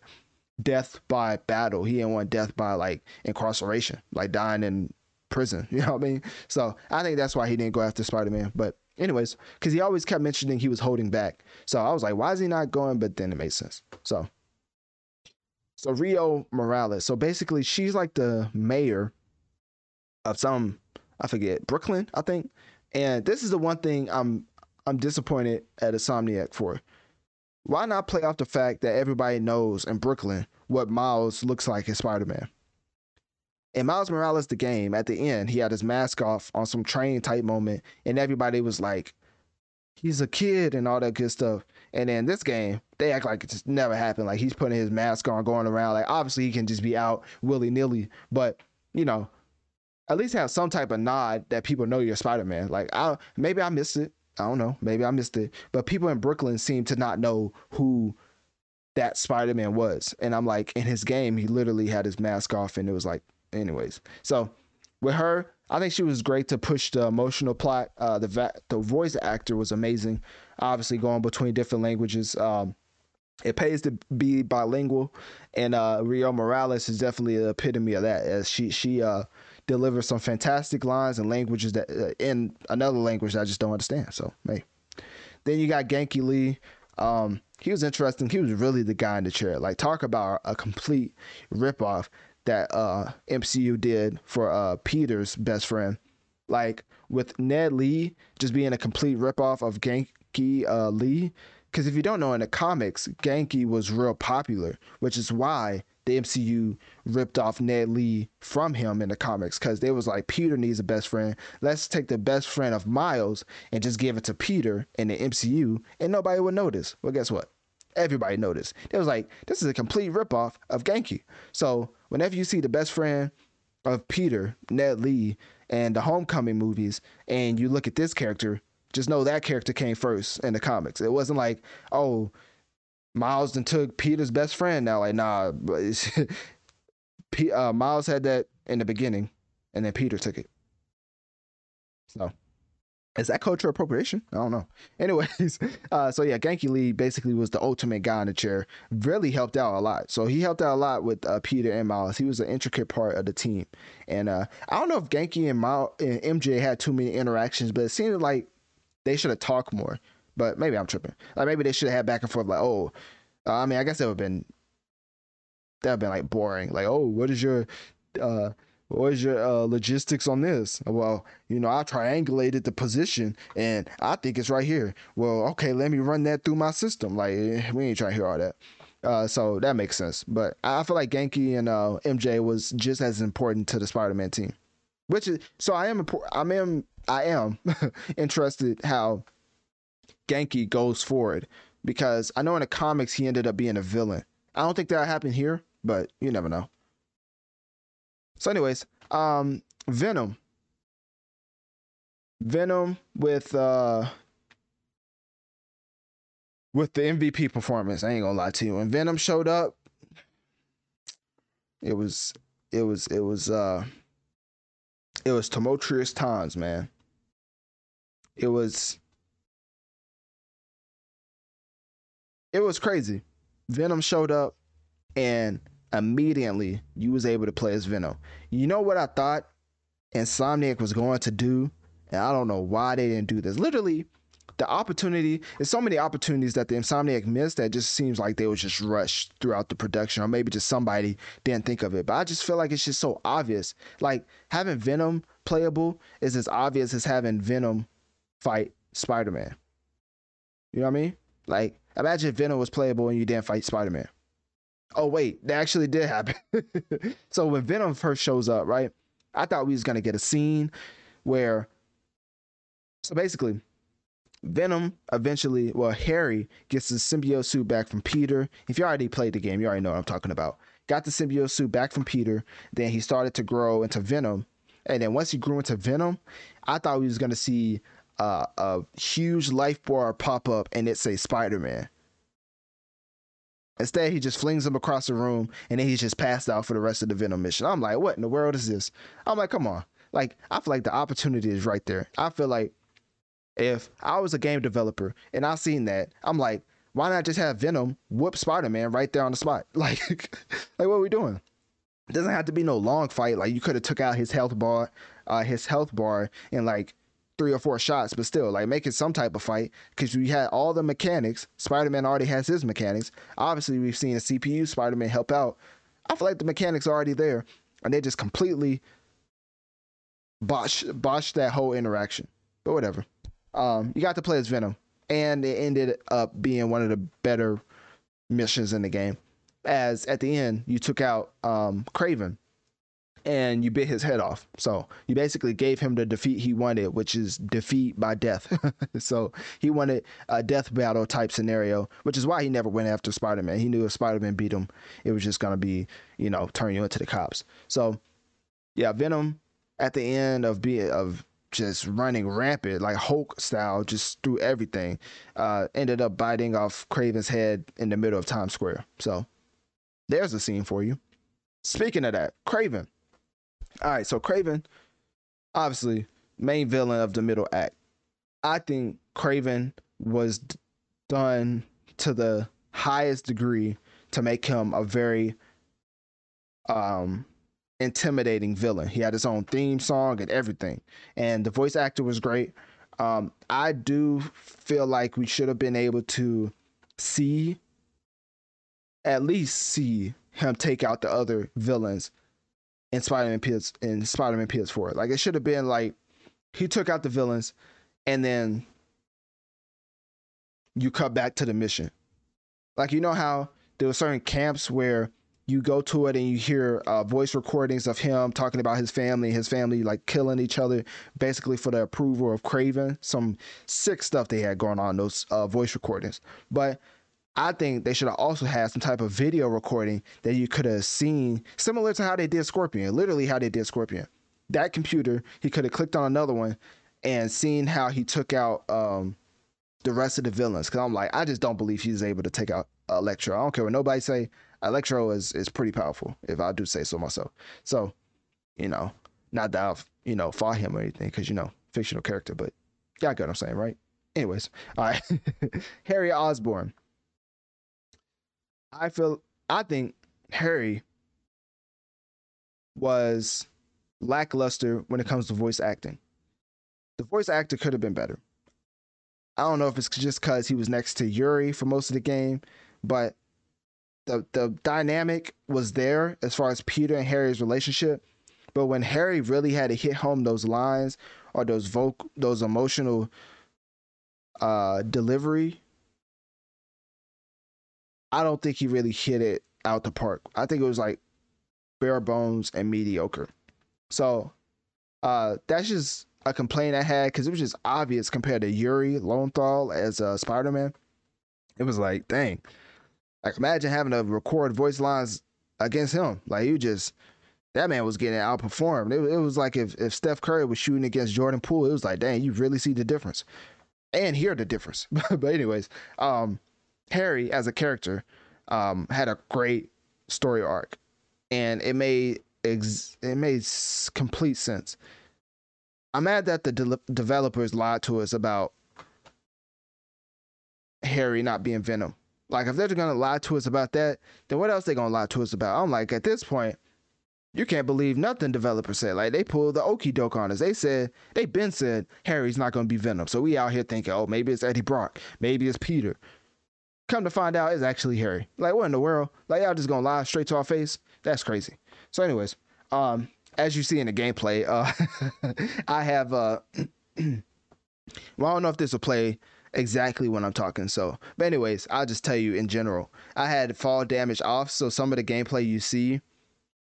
death by battle. He didn't want death by like incarceration, like dying in prison. You know what I mean? So I think that's why he didn't go after Spider Man. But anyways, because he always kept mentioning he was holding back. So I was like, why is he not going? But then it made sense. So so Rio Morales. So basically, she's like the mayor of some I forget Brooklyn, I think. And this is the one thing I'm I'm disappointed at Insomniac for. Why not play off the fact that everybody knows in Brooklyn what Miles looks like as Spider Man? In Miles Morales, the game, at the end, he had his mask off on some train type moment, and everybody was like, he's a kid and all that good stuff. And then this game, they act like it just never happened. Like he's putting his mask on, going around. Like obviously he can just be out willy nilly, but you know, at least have some type of nod that people know you're Spider Man. Like I maybe I missed it. I don't know. Maybe I missed it. But people in Brooklyn seem to not know who that Spider Man was. And I'm like, in his game, he literally had his mask off, and it was like, anyways. So with her, I think she was great to push the emotional plot. Uh, the va- the voice actor was amazing. Obviously, going between different languages. Um, it pays to be bilingual, and uh, Rio Morales is definitely the epitome of that. As she she uh, delivers some fantastic lines and languages that uh, in another language I just don't understand. So, hey. Then you got Ganke Lee. Um, he was interesting. He was really the guy in the chair. Like talk about a complete ripoff that uh, MCU did for uh, Peter's best friend. Like with Ned Lee just being a complete ripoff of Ganke uh, Lee. Because if you don't know, in the comics, Ganke was real popular, which is why the MCU ripped off Ned Lee from him in the comics. Because they was like, Peter needs a best friend. Let's take the best friend of Miles and just give it to Peter in the MCU, and nobody would notice. Well, guess what? Everybody noticed. It was like, this is a complete ripoff of Ganke. So whenever you see the best friend of Peter, Ned Lee, and the Homecoming movies, and you look at this character, just know that character came first in the comics. It wasn't like, oh, Miles then took Peter's best friend. Now, like, nah, uh, Miles had that in the beginning, and then Peter took it. So is that cultural appropriation? I don't know. Anyways, uh, so yeah, Ganke Lee basically was the ultimate guy in the chair. Really helped out a lot. So he helped out a lot with uh, Peter and Miles. He was an intricate part of the team. And uh, I don't know if Ganke and, and MJ had too many interactions, but it seemed like they should have talked more. But maybe I'm tripping. Like maybe they should have had back and forth. Like, oh, uh, I mean, I guess that would have been that would have been like boring. Like, oh, what is your uh what's your uh, logistics on this? Well, you know, I triangulated the position and I think it's right here. Well, okay, let me run that through my system. Like, eh, we ain't trying to hear all that. Uh, so that makes sense. But I feel like Ganke and uh, MJ was just as important to the Spider-Man team. Which is so I am I am I am interested how Ganke goes forward because I know in the comics he ended up being a villain. I don't think that happened here, but you never know. So, anyways, um, Venom. Venom with uh with the MVP performance. I ain't gonna lie to you. When Venom showed up, it was it was it was uh it was tumultuous times, man. It was it was crazy. Venom showed up and immediately you was able to play as Venom. You know what I thought Insomniac was going to do? And I don't know why they didn't do this. Literally, the opportunity there's so many opportunities that the Insomniac missed that just seems like they was just rushed throughout the production, or maybe just somebody didn't think of it. But I just feel like it's just so obvious. Like having Venom playable is as obvious as having Venom fight Spider-Man. You know what I mean? Like imagine if Venom was playable and you didn't fight Spider-Man. Oh wait, that actually did happen. so when Venom first shows up, right? I thought we was gonna get a scene where so basically Venom eventually, well, Harry gets the symbiote suit back from Peter. If you already played the game, you already know what I'm talking about. Got the symbiote suit back from Peter. Then he started to grow into Venom. And then once he grew into Venom, I thought we was to see uh, a huge life bar pop up and it say Spider Man. Instead, he just flings him across the room and then he's just passed out for the rest of the Venom mission. I'm like, what in the world is this? I'm like, come on. Like, I feel like the opportunity is right there. I feel like if I was a game developer and I seen that, I'm like, why not just have Venom whoop Spider Man right there on the spot? Like, like what are we doing? It doesn't have to be no long fight. Like you could have took out his health bar, uh, his health bar in like three or four shots, but still, like make it some type of fight because we had all the mechanics. Spider Man already has his mechanics. Obviously, we've seen a CPU Spider Man help out. I feel like the mechanics are already there, and they just completely botch botched that whole interaction. But whatever. Um, you got to play as Venom, and it ended up being one of the better missions in the game. As at the end, you took out um, Kraven, and you bit his head off. So you basically gave him the defeat he wanted, which is defeat by death. so he wanted a death battle type scenario, which is why he never went after Spider Man. He knew if Spider Man beat him, it was just gonna be, you know, turn you into the cops. So yeah, Venom at the end of being of just running rampant, like Hulk style, just through everything, uh, ended up biting off Kraven's head in the middle of Times Square. So there's a scene for you. Speaking of that, Kraven. All right, so Kraven, obviously, main villain of the middle act. I think Kraven was done to the highest degree to make him a very um intimidating villain. He had his own theme song and everything, and the voice actor was great. Um, I do feel like we should have been able to see, at least see him take out the other villains in Spider-Man PS in Spider-Man PS4. Like it should have been like he took out the villains and then you cut back to the mission. Like you know how there were certain camps where you go to it and you hear uh, voice recordings of him talking about his family, his family like killing each other, basically for the approval of Kraven. Some sick stuff they had going on those uh, voice recordings. But I think they should have also had some type of video recording that you could have seen, similar to how they did Scorpion, literally how they did Scorpion. That computer, he could have clicked on another one and seen how he took out um, the rest of the villains. Because I'm like, I just don't believe he's able to take out Electro. I don't care what nobody say. Electro is is pretty powerful, if I do say so myself. So, you know, not that I've you know fought him or anything, because you know fictional character, but y'all get what I'm saying, right? Anyways, all right, Harry Osborn. I feel I think Harry was lackluster when it comes to voice acting. The voice actor could have been better. I don't know if it's just because he was next to Yuri for most of the game, but the the dynamic was there as far as Peter and Harry's relationship. But when Harry really had to hit home those lines or those vocal those emotional uh delivery, I don't think he really hit it out the park. I think it was like bare bones and mediocre. So uh that's just a complaint I had because it was just obvious compared to Yuri Lowenthal as uh, Spider Man. it was like, dang. Like imagine having to record voice lines against him. Like you just that man was getting outperformed. It, it was like if, if Steph Curry was shooting against Jordan Poole, it was like, dang, you really see the difference. And hear the difference. but anyways, um, Harry as a character um, had a great story arc, and it made ex- it made complete sense. I'm mad that the de- developers lied to us about Harry not being Venom. Like if they're gonna lie to us about that, then what else they gonna lie to us about? I'm like, at this point, you can't believe nothing developers said. Like they pulled the okey doke on us. They said they been said Harry's not gonna be Venom. So we out here thinking, oh, maybe it's Eddie Brock, maybe it's Peter. Come to find out, it's actually Harry. Like what in the world? Like y'all just gonna lie straight to our face? That's crazy. So, anyways, um, as you see in the gameplay, uh, I have uh, well, I don't know if this will play exactly when I'm talking. So, but anyways, I'll just tell you in general. I had fall damage off, so some of the gameplay you see,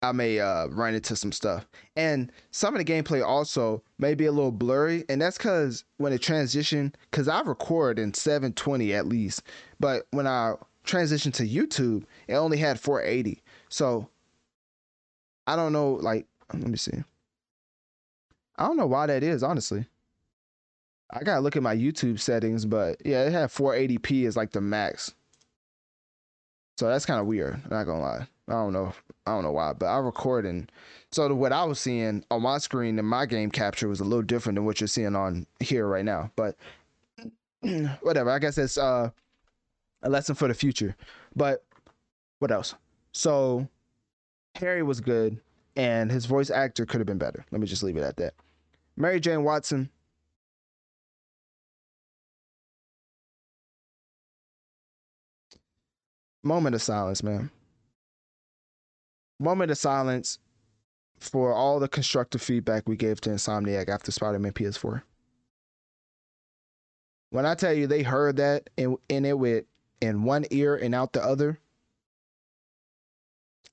I may uh, run into some stuff, and some of the gameplay also may be a little blurry, and that's because when it transition, because I record in 720 at least, but when I transition to YouTube, it only had 480. So I don't know, like, let me see. I don't know why that is, honestly. I gotta look at my YouTube settings, but yeah, it had 480p as like the max. So that's kind of weird. Not gonna lie. I don't know. I don't know why, but I record and so what I was seeing on my screen in my game capture was a little different than what you're seeing on here right now. But whatever. I guess it's uh, a lesson for the future. But what else? So Harry was good, and his voice actor could have been better. Let me just leave it at that. Mary Jane Watson moment of silence, man. Moment of silence for all the constructive feedback we gave to Insomniac after Spider Man PS4. When I tell you they heard that and in it with in one ear and out the other,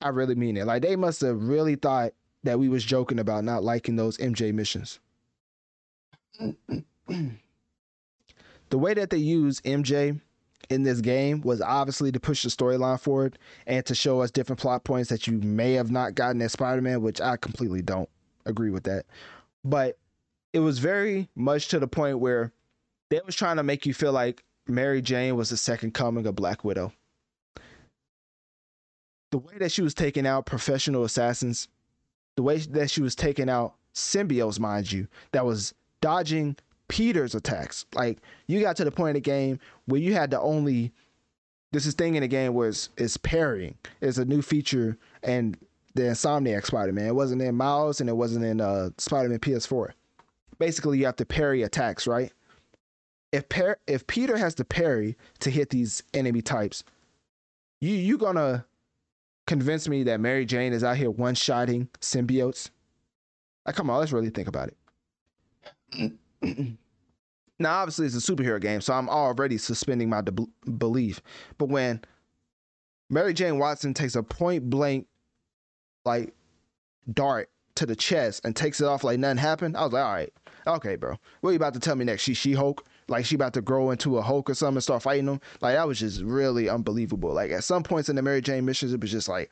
I really mean it. Like they must have really thought that we was joking about not liking those MJ missions. the way that they use MJ in this game was obviously to push the storyline forward and to show us different plot points that you may have not gotten at Spider-Man, which I completely don't agree with that. But it was very much to the point where they was trying to make you feel like Mary Jane was the second coming of Black Widow. The way that she was taking out professional assassins, the way that she was taking out symbiotes, mind you, that was dodging Peter's attacks. Like you got to the point in the game where you had to only this is thing in the game was is parrying. It's a new feature and the Insomniac Spider-Man. It wasn't in Miles and it wasn't in uh, Spider-Man PS4. Basically, you have to parry attacks, right? If par- if Peter has to parry to hit these enemy types, you you gonna convince me that Mary Jane is out here one-shotting symbiotes? Like, come on, let's really think about it. now, obviously, it's a superhero game, so I'm already suspending my de- belief. But when Mary Jane Watson takes a point blank, like, dart to the chest and takes it off like nothing happened, I was like, all right, okay, bro. What are you about to tell me next? She She Hulk? Like she about to grow into a Hulk or something and start fighting them? Like that was just really unbelievable. Like at some points in the Mary Jane missions, it was just like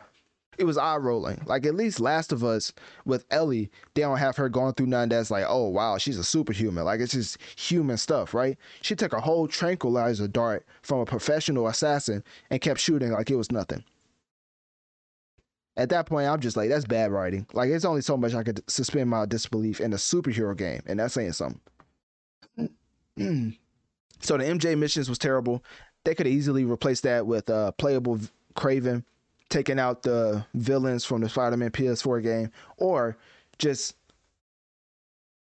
it was eye rolling. Like at least Last of Us with Ellie, they don't have her going through none that's like, oh wow, she's a superhuman. Like it's just human stuff, right? She took a whole tranquilizer dart from a professional assassin and kept shooting like it was nothing. At that point, I'm just like, that's bad writing. Like it's only so much I could suspend my disbelief in a superhero game, and that's saying something. so the MJ missions was terrible. They could easily replace that with uh, playable Kraven taking out the villains from the Spider-Man PS4 game, or just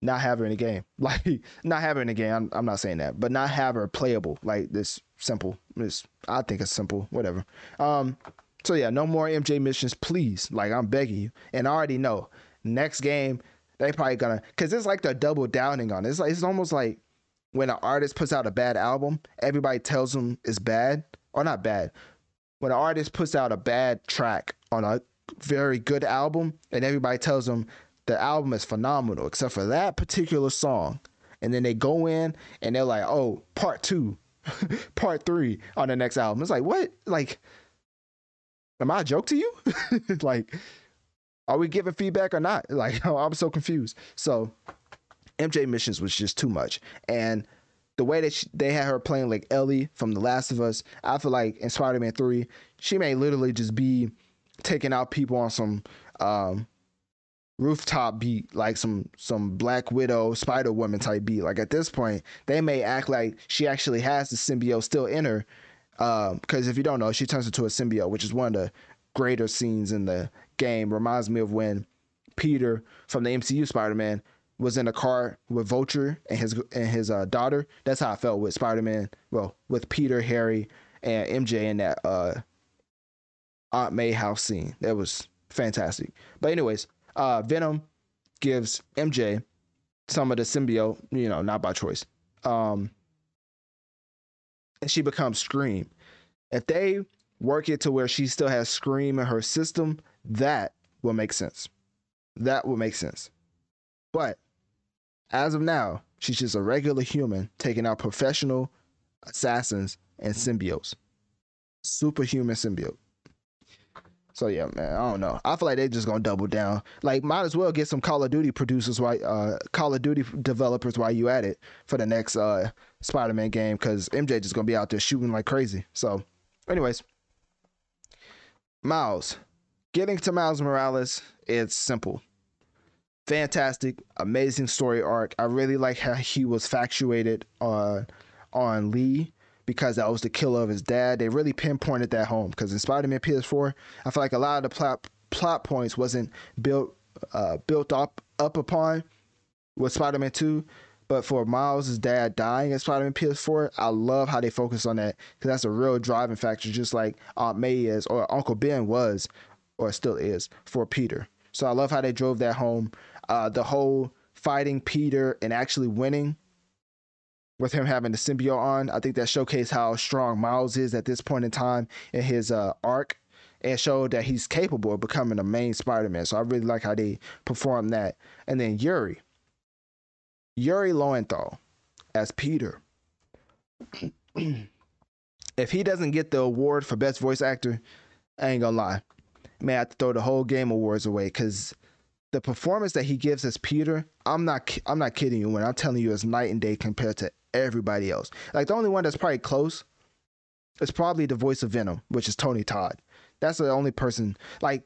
not in the game. Like not in the game. I'm, I'm not saying that, but not have her playable. Like this simple. This I think it's simple. Whatever. Um. So yeah, no more MJ missions, please. Like I'm begging you. And I already know next game they probably gonna because it's like they're double downing on it. It's like it's almost like when an artist puts out a bad album, everybody tells them it's bad or not bad, when an artist puts out a bad track on a very good album and everybody tells them the album is phenomenal except for that particular song and then they go in and they're like oh part two Part Three on the next album. It's like what? Like, am I a joke to you? like, are we giving feedback or not? Like, I'm so confused. So, MJ missions was just too much, and the way that she, they had her playing like Ellie from The Last of Us, I feel like in Spider Man Three, she may literally just be taking out people on some um, rooftop beat, like some some Black Widow, Spider Woman type beat. Like at this point, they may act like she actually has the symbiote still in her. Because um, if you don't know, she turns into a symbiote, which is one of the greater scenes in the game. Reminds me of when Peter from the MCU Spider Man was in a car with Vulture and his and his uh, daughter. That's how I felt with Spider Man. Well, with Peter, Harry, and MJ in that uh, Aunt May house scene. That was fantastic. But anyways, uh, Venom gives MJ some of the symbiote, you know, not by choice. Um, and she becomes Scream. If they work it to where she still has Scream in her system, that will make sense. That will make sense. But as of now, she's just a regular human taking out professional assassins and symbiotes. Superhuman symbiote. So yeah, man, I don't know. I feel like they're just gonna double down. Like, might as well get some Call of Duty producers, why uh, Call of Duty developers while you at it for the next uh Spider-Man game, because MJ just gonna be out there shooting like crazy. So, anyways, Miles, getting to Miles Morales, it's simple. Fantastic, amazing story arc. I really like how he was factuated on on Li because that was the killer of his dad. They really pinpointed that home because in Spider-Man PS4, I feel like a lot of the plot plot points wasn't built uh, built up up upon with Spider-Man 2. But for Miles' dad dying in Spider-Man PS4, I love how they focus on that because that's a real driving factor, just like Aunt May is or Uncle Ben was or still is for Peter. So I love how they drove that home. Uh, the whole fighting Peter and actually winning with him having the symbiote on. I think that showcased how strong Miles is at this point in time in his uh, arc and showed that he's capable of becoming a main Spider-Man. So I really like how they performed that. And then Yuri. Yuri Lowenthal as Peter. if he doesn't get the award for best voice actor, I ain't gonna lie. May I have to throw the whole game awards away because the performance that he gives as Peter, I'm not I'm not kidding you when I'm telling you it's night and day compared to everybody else. Like the only one that's probably close is probably the voice of Venom, which is Tony Todd. That's the only person. Like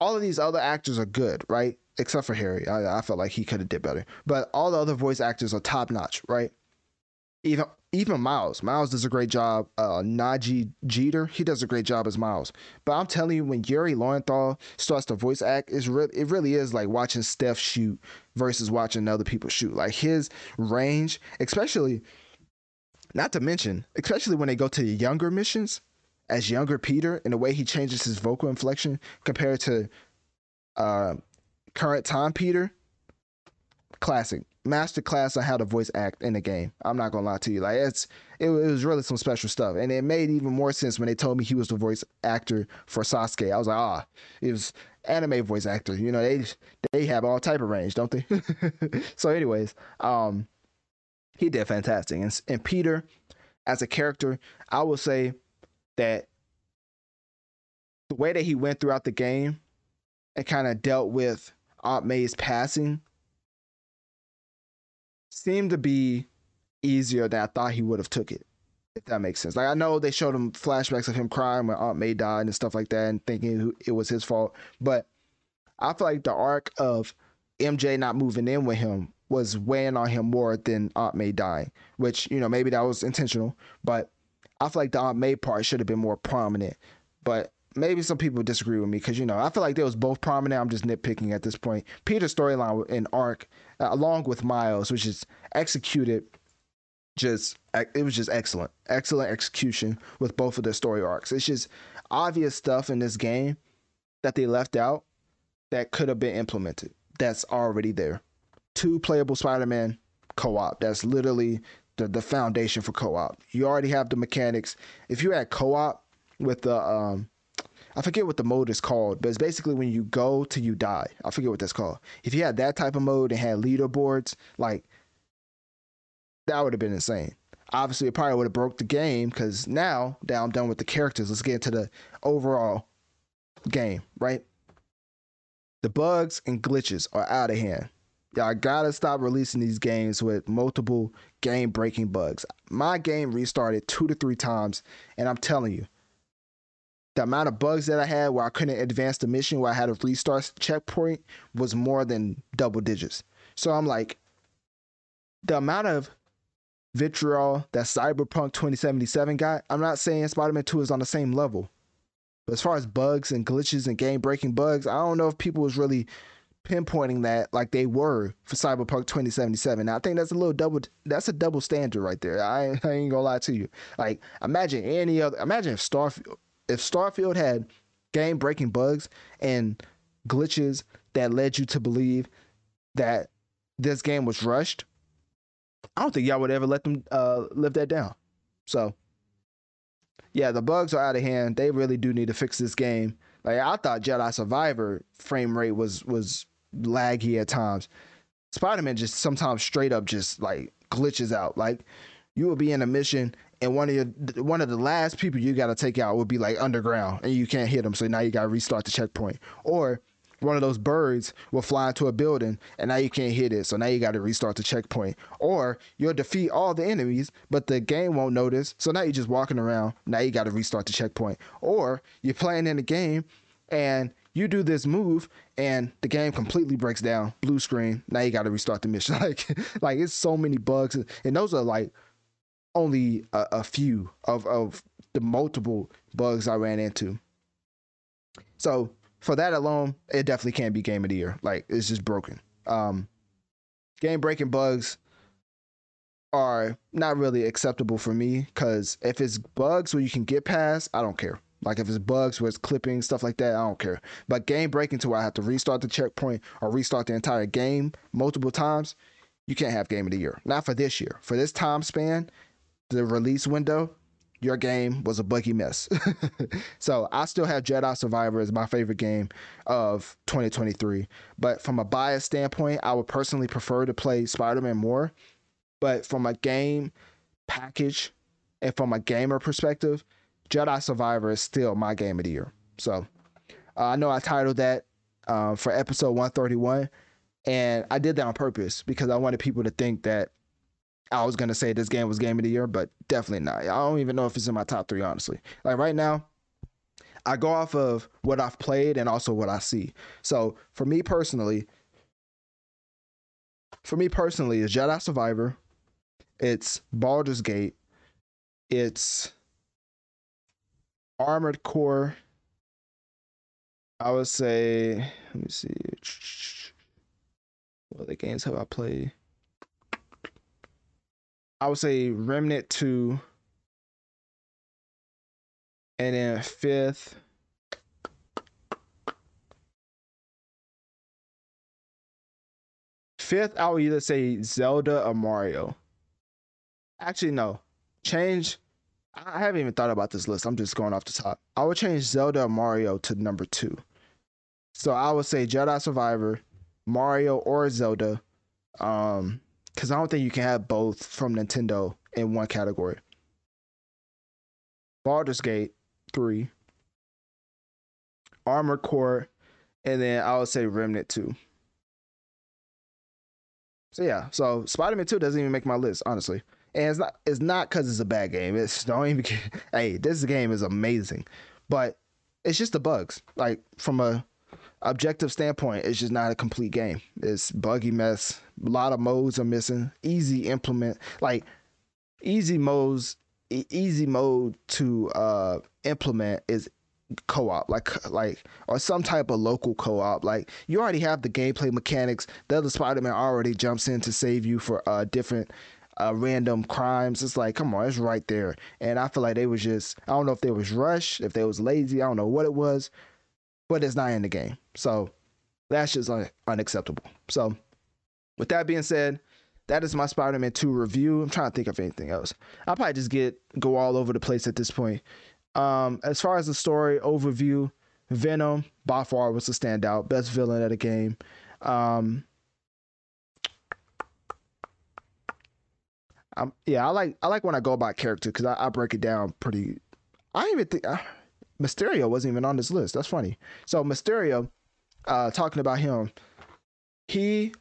all of these other actors are good, right? Except for Harry, I, I felt like he could have did better. But all the other voice actors are top notch, right? Even even Miles, Miles does a great job. Uh, Nadji Jeter, he does a great job as Miles. But I'm telling you, when Yuri Lowenthal starts to voice act, it's re- it really is like watching Steph shoot versus watching other people shoot. Like his range, especially, not to mention, especially when they go to the younger missions as younger Peter, and the way he changes his vocal inflection compared to uh, current time Peter, classic master class on how to voice act in the game. I'm not gonna lie to you, like it's it, it, was really some special stuff, and it made even more sense when they told me he was the voice actor for Sasuke. I was like, ah, it was anime voice actor. You know, they they have all type of range, don't they? so, anyways, um, he did fantastic, and and Peter as a character, I will say that the way that he went throughout the game and kind of dealt with Aunt May's passing seemed to be easier than I thought he would have took it. If that makes sense. Like I know they showed him flashbacks of him crying when Aunt May died and stuff like that, and thinking it was his fault. But I feel like the arc of MJ not moving in with him was weighing on him more than Aunt May dying, which you know maybe that was intentional, but I feel like the Aunt May part should have been more prominent. But maybe some people disagree with me because you know I feel like they was both prominent. I'm just nitpicking at this point. Peter's storyline and arc, uh, along with Miles, which is executed, just it was just excellent, excellent execution with both of their story arcs. It's just obvious stuff in this game that they left out that could have been implemented. That's already there. Two playable Spider-Man co-op. That's literally the the foundation for co-op. You already have the mechanics. If you had co-op with the um I forget what the mode is called, but it's basically when you go till you die. I forget what that's called. If you had that type of mode and had leaderboards, like that would have been insane. obviously it probably would have broke the game because now that I'm done with the characters, let's get into the overall game, right? The bugs and glitches are out of hand. Y'all gotta stop releasing these games with multiple game breaking bugs. My game restarted two to three times, and I'm telling you, the amount of bugs that I had where I couldn't advance the mission, where I had a restart checkpoint, was more than double digits. So I'm like, the amount of vitriol that Cyberpunk 2077 got, I'm not saying Spider Man 2 is on the same level. But as far as bugs and glitches and game breaking bugs, I don't know if people was really pinpointing that like they were for Cyberpunk 2077. Now, I think that's a little double that's a double standard right there. I, I ain't gonna lie to you. Like imagine any other imagine if Starfield if Starfield had game breaking bugs and glitches that led you to believe that this game was rushed. I don't think y'all would ever let them uh, live that down. So, yeah, the bugs are out of hand. They really do need to fix this game. Like I thought Jedi Survivor frame rate was was laggy at times. Spider Man just sometimes straight up just like glitches out. Like you will be in a mission and one of your one of the last people you got to take out would be like underground and you can't hit them, so now you got to restart the checkpoint. Or one of those birds will fly into a building and now you can't hit it, so now you got to restart the checkpoint. Or you'll defeat all the enemies, but the game won't notice, so now you're just walking around. Now you got to restart the checkpoint. Or you're playing in the game and you do this move and the game completely breaks down blue screen now you got to restart the mission like like it's so many bugs and those are like only a, a few of of the multiple bugs i ran into so for that alone it definitely can't be game of the year like it's just broken um game breaking bugs are not really acceptable for me because if it's bugs where you can get past i don't care like if it's bugs where it's clipping, stuff like that, I don't care. But game breaking to where I have to restart the checkpoint or restart the entire game multiple times, you can't have game of the year. Not for this year. For this time span, the release window, your game was a buggy mess. so I still have Jedi Survivor as my favorite game of 2023. But from a bias standpoint, I would personally prefer to play Spider-Man more. But from a game package and from a gamer perspective, Jedi Survivor is still my game of the year. So uh, I know I titled that uh, for episode 131, and I did that on purpose because I wanted people to think that I was gonna say this game was game of the year, but definitely not. I don't even know if it's in my top three, honestly. Like right now, I go off of what I've played and also what I see. So for me personally, for me personally, it's Jedi Survivor, it's Baldur's Gate, it's Armored Core. I would say, let me see. What other games have I played? I would say Remnant 2. And then fifth. Fifth, I would either say Zelda or Mario. Actually, no. Change I haven't even thought about this list. I'm just going off the top. I would change Zelda or Mario to number two. So I would say Jedi Survivor, Mario or Zelda. Um, because I don't think you can have both from Nintendo in one category. Baldur's Gate 3, Armor Core, and then I would say Remnant 2. So yeah, so Spider-Man 2 doesn't even make my list, honestly and it's not it's not because it's a bad game. It's don't even. Hey, this game is amazing, but it's just the bugs. Like from a objective standpoint, it's just not a complete game. It's buggy mess. A lot of modes are missing. Easy implement like easy modes. Easy mode to uh, implement is co-op like like or some type of local co-op like you already have the gameplay mechanics the other spider-man already jumps in to save you for uh different uh, random crimes. It's like, come on, it's right there. And I feel like they was just, I don't know if they was rushed, if they was lazy, I don't know what it was, but it's not in the game. So that's just un- unacceptable. So with that being said, that is my Spider-Man 2 review. I'm trying to think of anything else. I'll probably just get go all over the place at this point. Um, as far as the story overview, Venom by far was the standout, best villain of the game. Um, Um, yeah, I like I like when I go about character because I, I, break it down pretty. I even think Mysterio wasn't even on this list. That's funny. So Mysterio, uh, talking about him, he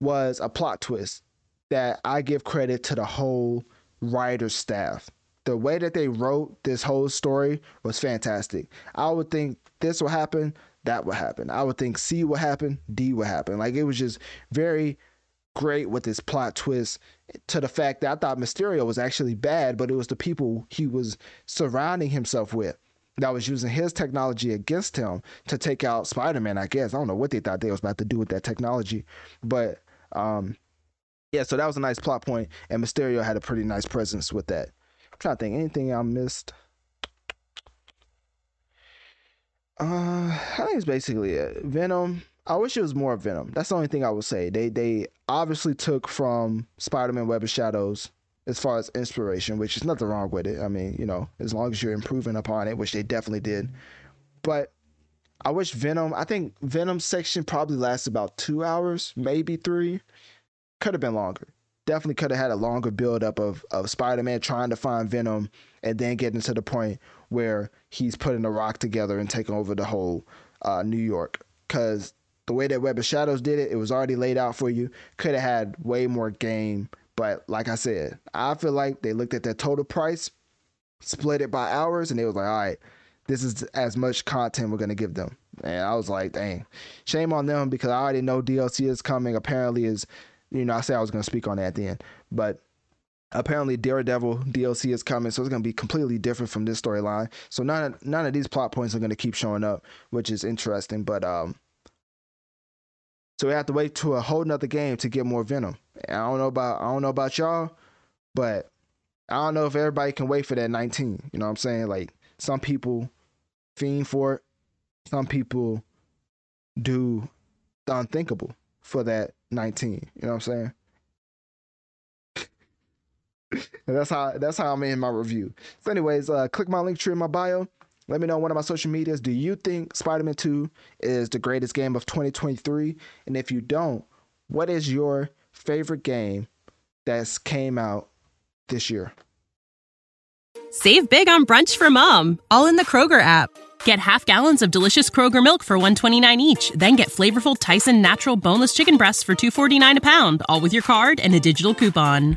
was a plot twist that I give credit to the whole writer staff. The way that they wrote this whole story was fantastic. I would think this will happen, that will happen. I would think C will happen, D will happen. Like it was just very great with this plot twist to the fact that I thought Mysterio was actually bad, but it was the people he was surrounding himself with that was using his technology against him to take out Spider-Man, I guess. I don't know what they thought they was about to do with that technology. But um yeah, so that was a nice plot point, and Mysterio had a pretty nice presence with that. I'm trying to think anything I missed. Uh, I think it's basically it. Venom. I wish it was more Venom. That's the only thing I would say. They they obviously took from Spider-Man Web of Shadows as far as inspiration, which is nothing wrong with it. I mean, you know, as long as you're improving upon it, which they definitely did. But I wish Venom. I think Venom section probably lasts about two hours, maybe three. Could have been longer. Definitely could have had a longer build up of of Spider Man trying to find Venom and then getting to the point where he's putting the rock together and taking over the whole uh, New York. Because the way that Web of Shadows did it, it was already laid out for you. Could have had way more game. But like I said, I feel like they looked at their total price, split it by hours, and they was like, all right, this is as much content we're gonna give them. And I was like, dang, shame on them because I already know DLC is coming. Apparently, is you know I said I was gonna speak on that at the end, but apparently Daredevil DLC is coming, so it's gonna be completely different from this storyline. So none of, none of these plot points are gonna keep showing up, which is interesting. But um, so we have to wait to a whole nother game to get more Venom. I don't know about I don't know about y'all, but I don't know if everybody can wait for that 19. You know what I'm saying? Like some people fiend for it, some people do the unthinkable for that 19. You know what I'm saying? that's how that's how I'm in my review. So, anyways, uh, click my Linktree in my bio. Let me know on one of my social medias. Do you think Spider-Man 2 is the greatest game of 2023? And if you don't, what is your favorite game that's came out this year? Save big on brunch for mom, all in the Kroger app. Get half gallons of delicious Kroger milk for 129 each, then get flavorful Tyson natural boneless chicken breasts for 249 a pound, all with your card and a digital coupon.